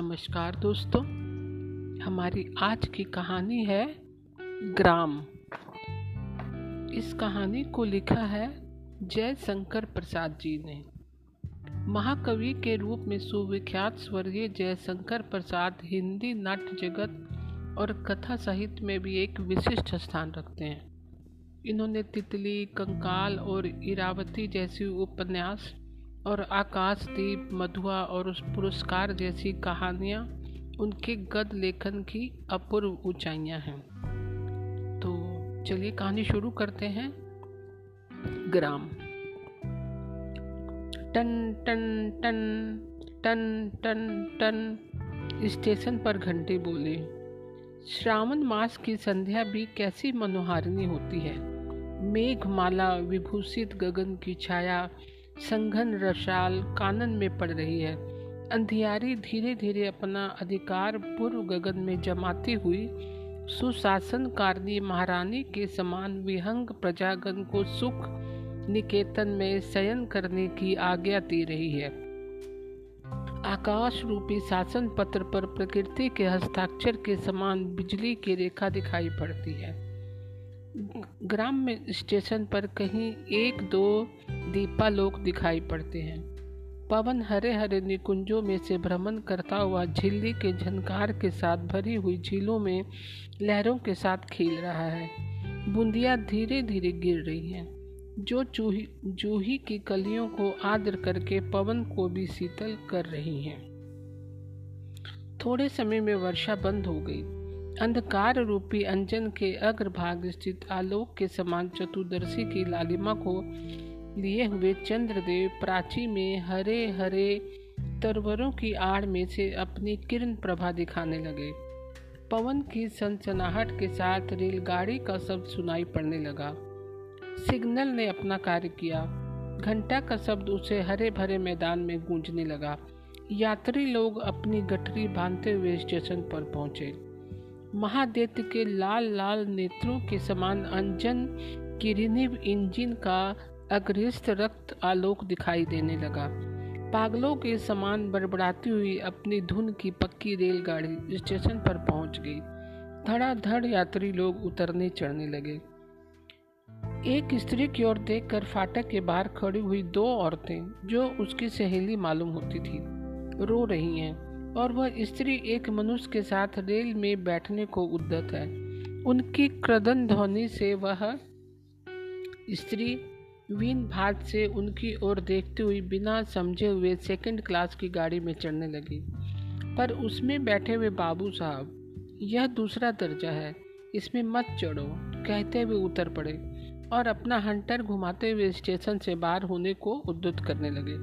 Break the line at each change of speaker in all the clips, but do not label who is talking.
नमस्कार दोस्तों, हमारी आज की कहानी है ग्राम। इस कहानी को लिखा है जय शंकर प्रसाद जी ने। महाकवि के रूप में सुविख्यात स्वर्गीय जयशंकर प्रसाद हिंदी नाट्य जगत और कथा साहित्य में भी एक विशिष्ट स्थान रखते हैं। इन्होंने तितली, कंकाल और इरावती जैसी उपन्यास और आकाशदीप मधुआ और उस पुरस्कार जैसी कहानियाँ उनके गद लेखन की अपूर्व ऊंचाइयाँ हैं। तो चलिए कहानी शुरू करते हैं। ग्राम। टन टन टन टन टन टन, स्टेशन पर घंटे बोले। श्रावण मास की संध्या भी कैसी मनोहारिणी होती है। मेघमाला, विभूषित गगन की छाया संघन रसाल कानन में पड़ रही है। अंधियारी धीरे धीरे अपना अधिकार पूर्व गगन में जमाती हुई सुशासन कारणी महारानी के समान विहंग प्रजागण को सुख निकेतन में शयन करने की आज्ञा दे रही है। आकाश रूपी शासन पत्र पर प्रकृति के हस्ताक्षर के समान बिजली की रेखा दिखाई पड़ती है। ग्राम में स्टेशन पर कहीं एक दो दीपालोक दिखाई पड़ते हैं। पवन हरे हरे निकुंजों में से भ्रमण करता हुआ झिल्ली के झनकार के साथ भरी हुई झीलों में लहरों के साथ खेल रहा है। बूंदियाँ धीरे धीरे गिर रही हैं। जो चूही, जूही की कलियों को आदर करके पवन को भी शीतल कर रही हैं। थोड़े समय में वर्षा बंद हो गई। अंधकार रूपी अंजन के अग्रभाग स्थित आलोक के समान चतुर्दर्शी की लालिमा को लिए हुए चंद्रदेव प्राची में हरे हरे तरवरों की आड़ में से अपनी किरण प्रभा दिखाने लगे। पवन की सनसनाहट के साथ रेलगाड़ी का शब्द सुनाई पड़ने लगा। सिग्नल ने अपना कार्य किया। घंटा का शब्द उसे हरे भरे मैदान में गूंजने लगा। यात्री लोग अपनी गठरी बांधते हुए स्टेशन पर पहुँचे। महादैत्य के लाल लाल नेत्रों के समान अंजन किरिनिव इंजन का अग्रस्त रक्त आलोक दिखाई देने लगा। पागलों के समान बड़बड़ाती हुई अपनी धुन की पक्की रेलगाड़ी स्टेशन पर पहुँच गई। धड़ाधड़ यात्री लोग उतरने चढ़ने लगे। एक स्त्री की ओर देखकर फाटक के बाहर खड़ी हुई दो औरतें, जो उसकी सहेली मालूम होती थी, रो रही हैं और वह स्त्री एक मनुष्य के साथ रेल में बैठने को उद्दत है। उनकी क्रदन ध्वनि से वह स्त्री वीन भात से उनकी ओर देखती हुई बिना समझे हुए सेकंड क्लास की गाड़ी में चढ़ने लगी। पर उसमें बैठे हुए बाबू साहब, यह दूसरा दर्जा है, इसमें मत चढ़ो, कहते हुए उतर पड़े और अपना हंटर घुमाते हुए स्टेशन से बाहर होने को उद्युत करने लगे।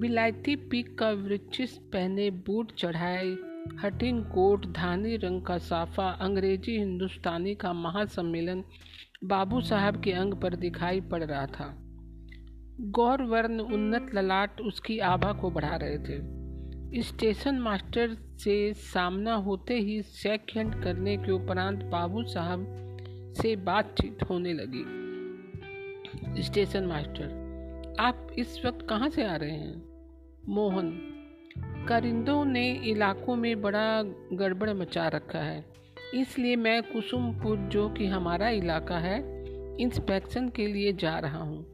विलायती पीक का वृक्ष पहने बूट चढ़ाए हटिंग कोट, धानी रंग का साफा, अंग्रेज़ी, हिंदुस्तानी का महासम्मेलन बाबू साहब के अंग पर दिखाई पड़ रहा था। गौर वर्ण उन्नत ललाट उसकी आभा को बढ़ा रहे थे। स्टेशन मास्टर से सामना होते ही सेकंड करने के उपरांत बाबू साहब से बातचीत होने लगी। स्टेशन मास्टर, आप इस वक्त कहाँ से आ रहे हैं? मोहन, करिंदों ने इलाकों में बड़ा गड़बड़ मचा रखा है। इसलिए मैं कुसुमपुर जो कि हमारा इलाका है इंस्पेक्शन के लिए जा रहा हूँ।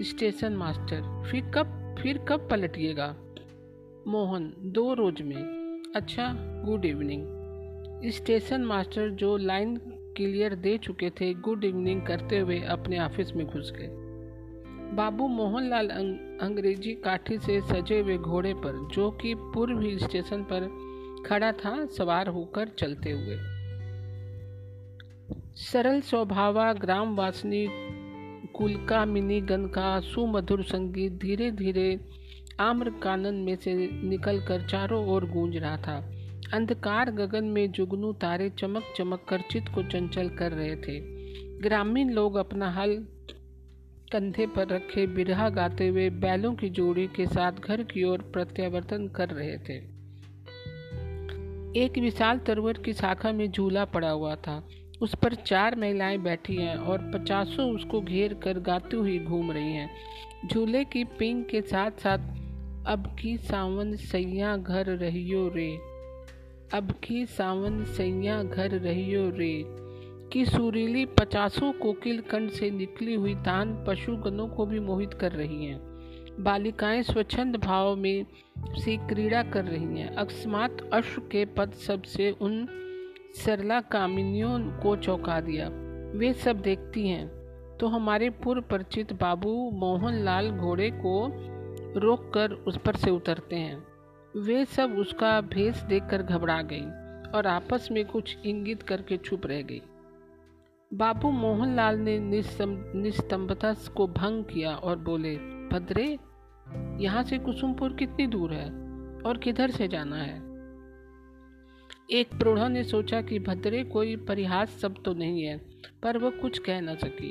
स्टेशन मास्टर फिर कब फिर कब पलटिएगा? मोहन, दो रोज में। अच्छा गुड इवनिंग स्टेशन मास्टर जो लाइन क्लियर दे चुके थे गुड इवनिंग करते हुए अपने ऑफ़िस में घुस गए। बाबू मोहनलाल अंग्रेज़ी काठी से सजे हुए घोड़े पर, जो कि पूर्व स्टेशन पर खड़ा था, सवार होकर चलते हुए। सरल स्वभावा ग्राम वासनी कुलका मिनीगन का सुमधुर संगीत धीरे धीरे आम्र कानन में से निकलकर चारों ओर गूंज रहा था। अंधकार गगन में जुगनू तारे चमक चमक कर चित को चंचल कर रहे थे। ग्रामीण लोग अपना हल कंधे पर रखे बिरहा गाते हुए बैलों की जोड़ी के साथ घर की ओर प्रत्यावर्तन कर रहे थे। एक विशाल तरवर की शाखा में झूला पड़ा हुआ था। उस पर चार महिलाएँ बैठी हैं और पचासों उसको घेर कर गाती हुई घूम रही हैं। झूले की पिंग के साथ साथ अब की सावन सैया घर रहियो रे। अब की सावन सैया घर रहियो रे। की सुरीली पचासों कोकिल कंड से निकली हुई तान पशुगणों को भी मोहित कर रही हैं। बालिकाएँ स्वच्छंद भाव में सी क्रीड़ा कर रही हैं। अकस्मात अश्व के पद सबसे उन सरला कामिनियों को चौंका दिया। वे सब देखती हैं। तो हमारे पूर्व परिचित बाबू मोहनलाल घोड़े को रोककर उस पर से उतरते हैं। वे सब उसका भेष देखकर घबरा गई और आपस में कुछ इंगित करके छुप रह गई। बाबू मोहनलाल ने निस्तंभता को भंग किया और बोले, भद्रे, यहाँ से कुसुमपुर कितनी दूर है और किधर से जाना है? एक प्रौढ़ा ने सोचा कि भद्रे कोई परिहास सब तो नहीं है, पर वह कुछ कह न सकी।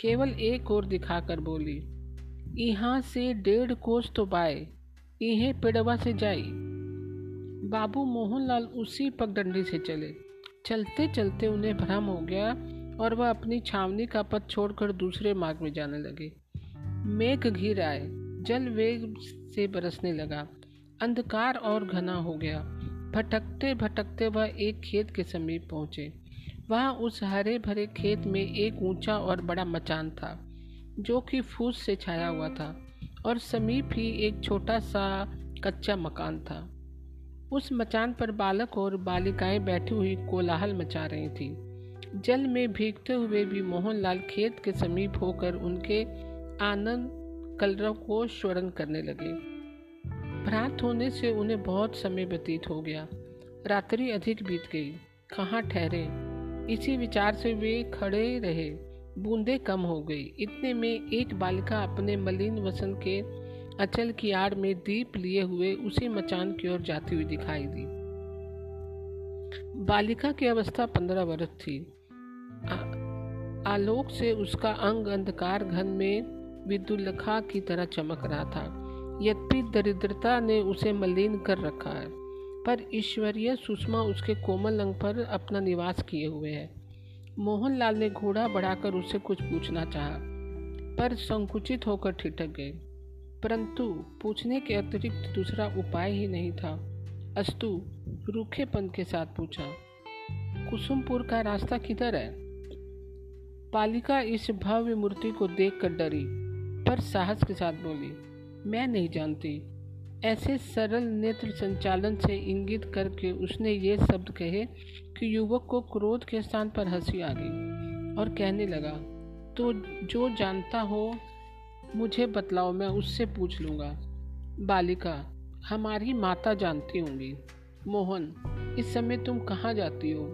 केवल एक और दिखाकर बोली यहाँ से डेढ़ कोस तो बाय, इहे पेड़वा से जाई। बाबू मोहनलाल उसी पगडंडी से चले। चलते चलते उन्हें भ्रम हो गया और वह अपनी छावनी का पथ छोड़कर दूसरे मार्ग में जाने लगे। मेघ घिर आए, जल वेग से बरसने लगा, अंधकार और घना हो गया। भटकते भटकते वह एक खेत के समीप पहुँचे। वहाँ उस हरे भरे खेत में एक ऊँचा और बड़ा मचान था, जो कि फूस से छाया हुआ था, और समीप ही एक छोटा सा कच्चा मकान था। उस मचान पर बालक और बालिकाएँ बैठी हुई कोलाहल मचा रही थी। जल में भीगते हुए भी मोहनलाल खेत के समीप होकर उनके आनंद कलरव को स्वरण करने लगे। भ्रांत होने से उन्हें बहुत समय व्यतीत हो गया। रात्रि अधिक बीत गई। कहाँ ठहरे? इसी विचार से वे खड़े रहे। बूंदे कम हो गई। इतने में एक बालिका अपने मलिन वसन के अचल की आड़ में दीप लिए हुए उसी मचान की ओर जाती हुई दिखाई दी। बालिका की अवस्था पंद्रह वर्ष थी। आलोक से उसका अंग अंधकार घन में विदुलखा की तरह चमक रहा था। यद्यपि दरिद्रता ने उसे मलिन कर रखा है पर ईश्वरीय सुषमा उसके कोमल अंग पर अपना निवास किए हुए है। मोहनलाल ने घोड़ा बढ़ाकर उससे कुछ पूछना चाहा, पर संकुचित होकर ठिठक गए। परंतु पूछने के अतिरिक्त दूसरा उपाय ही नहीं था। अस्तु रूखेपन के साथ पूछा कुसुमपुर का रास्ता किधर है? पालिका इस भव्य मूर्ति को देखकर डरी पर साहस के साथ बोली मैं नहीं जानती। ऐसे सरल नेत्र संचालन से इंगित करके उसने ये शब्द कहे कि युवक को क्रोध के स्थान पर हँसी आ गई और कहने लगा तो जो जानता हो, मुझे बतलाओ, मैं उससे पूछ लूँगा। बालिका, हमारी माता जानती होंगी। मोहन, इस समय तुम कहाँ जाती हो?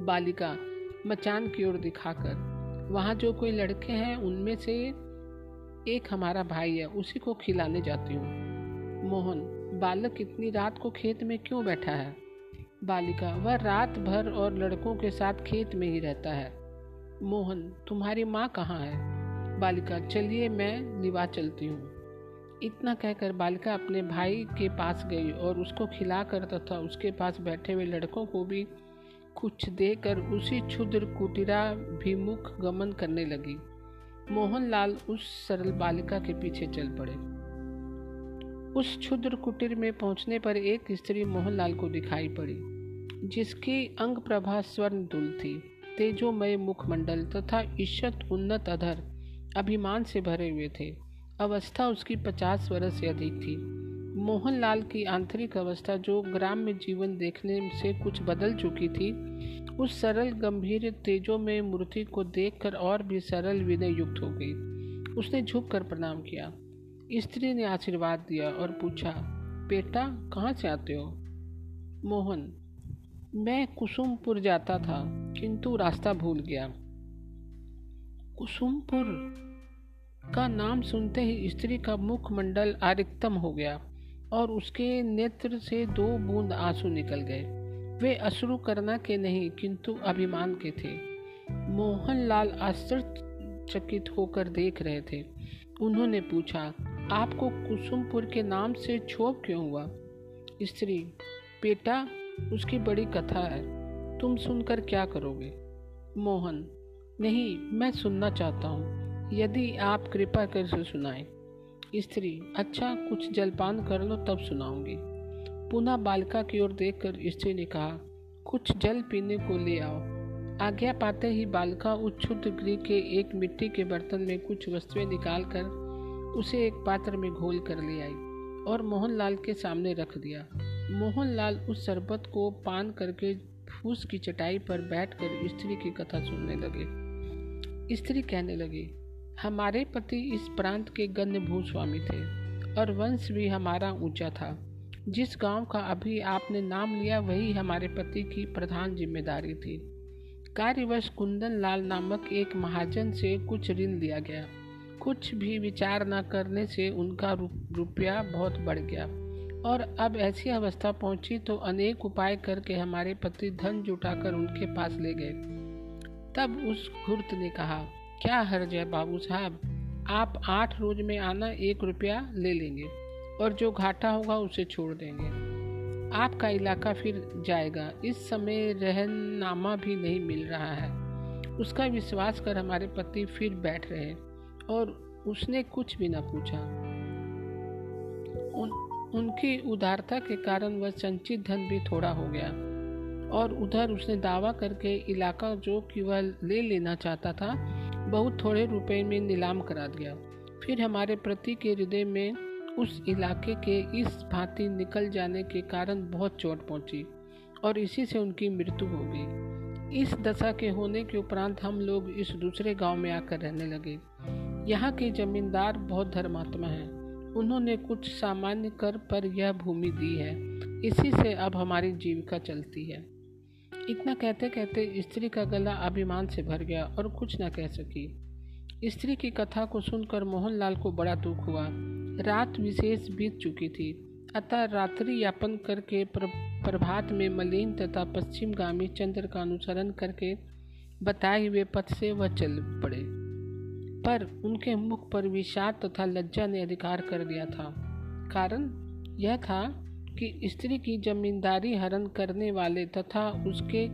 बालिका मचान की ओर दिखाकर, वहाँ जो कोई लड़के हैं, उनमें से एक हमारा भाई है, उसी को खिलाने जाती हूँ। मोहन, बालक इतनी रात को खेत में क्यों बैठा है? बालिका, वह रात भर और लड़कों के साथ खेत में ही रहता है। मोहन, तुम्हारी माँ कहाँ है? बालिका, चलिए मैं निवा चलती हूँ। इतना कहकर बालिका अपने भाई के पास गई और उसको खिलाकर तथा उसके पास बैठे हुए लड़कों को भी कुछ देकर उसी क्षुद्र कुटिरा भिमुख गमन करने लगी। मोहनलाल उस सरल बालिका के पीछे चल पड़े। उस क्षुद्र कुटीर में पहुँचने पर एक स्त्री मोहनलाल को दिखाई पड़ी, जिसकी अंग प्रभा स्वर्ण दुल थी। तेजोमय मुखमंडल तथा ईश्वत उन्नत अधर अभिमान से भरे हुए थे। अवस्था उसकी पचास वर्ष से अधिक थी। मोहनलाल की आंतरिक अवस्था जो ग्राम में जीवन देखने से कुछ बदल चुकी थी, उस सरल, गंभीर, तेजो में मूर्ति को देखकर और भी सरल विनय युक्त हो गई। उसने झुक कर प्रणाम किया। स्त्री ने आशीर्वाद दिया और पूछा, बेटा, कहाँ से आते हो? मोहन, मैं कुसुमपुर जाता था, किंतु रास्ता भूल गया। कुसुमपुर? का नाम सुनते ही स्त्री का मुखमंडल आरिक्तम हो गया। और उसके नेत्र से दो बूंद आँसू निकल गए। वे अश्रु करना के नहीं, किंतु अभिमान के थे। मोहनलाल आश्चर्यचकित होकर देख रहे थे। उन्होंने पूछा, आपको कुसुमपुर के नाम से क्षोभ क्यों हुआ? स्त्री, बेटा, उसकी बड़ी कथा है। तुम सुनकर क्या करोगे? मोहन, नहीं, मैं सुनना चाहता हूँ। यदि आप कृपा कर सुनाएँ। स्त्री अच्छा कुछ जलपान कर लो, तब सुनाऊँगी। पुनः बालिका की ओर देखकर स्त्री ने कहा, कुछ जल पीने को ले आओ। आज्ञा पाते ही बालिका क्षुद्र गृह के एक मिट्टी के बर्तन में कुछ वस्तुएँ निकालकर उसे एक पात्र में घोल कर ले आई और मोहनलाल के सामने रख दिया। मोहनलाल उस शरबत को पान करके फूस की चटाई पर बैठकर स्त्री की कथा सुनने लगे। स्त्री कहने लगी हमारे पति इस प्रांत के गण्य भूस्वामी थे, और वंश भी हमारा ऊँचा था। जिस गाँव का अभी आपने नाम लिया, वही हमारे पति की प्रधान ज़िम्मेदारी थी। कार्यवश कुंदन लाल नामक एक महाजन से कुछ ऋण लिया गया। कुछ भी विचार न करने से उनका रुपया बहुत बढ़ गया। और अब ऐसी अवस्था पहुँची तो अनेक उपाय करके हमारे पति धन जुटाकर उनके पास ले गए। तब उस घुर्त ने कहा क्या हर्ज है बाबू साहब? आप आठ रोज में आना एक रुपया ले लेंगे और जो घाटा होगा उसे छोड़ देंगे। आपका इलाका फिर जाएगा। इस समय रहनामा भी नहीं मिल रहा है। उसका विश्वास कर हमारे पति फिर बैठ रहे और उसने कुछ भी ना पूछा। उन, उनकी उदारता के कारण वह संचित धन भी थोड़ा हो गया और उधर उसने दावा करके इलाका जो कि वह ले लेना चाहता था बहुत थोड़े रुपए में नीलाम करा दिया। फिर हमारे प्रति के हृदय में उस इलाके के इस भांति निकल जाने के कारण बहुत चोट पहुँची और इसी से उनकी मृत्यु हो गई। इस दशा के होने के उपरांत हम लोग इस दूसरे गाँव में आकर रहने लगे। यहाँ के जमींदार बहुत धर्मात्मा हैं। उन्होंने कुछ सामान्य कर पर यह भूमि दी है। इसी से अब हमारी जीविका चलती है। इतना कहते कहते स्त्री का गला अभिमान से भर गया और कुछ न कह सकी। स्त्री की कथा को सुनकर मोहनलाल को बड़ा दुख हुआ। रात विशेष बीत चुकी थी, अतः रात्रि यापन करके प्रभात में मलिन तथा पश्चिमगामी चंद्र का अनुसरण करके बताए हुए पथ से वह चल पड़े। पर उनके मुख पर विषाद तथा लज्जा ने अधिकार कर दिया था। कारण यह था कि स्त्री की जमींदारी हरण करने वाले तथा उसके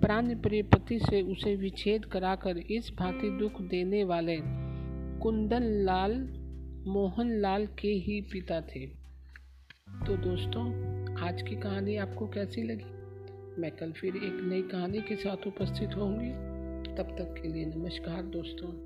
प्राण प्रिय पति से उसे विच्छेद कराकर इस भांति दुख देने वाले कुंदन लाल मोहन लाल के ही पिता थे। तो दोस्तों, आज की कहानी आपको कैसी लगी? मैं कल फिर एक नई कहानी के साथ उपस्थित होंगी। तब तक के लिए नमस्कार दोस्तों।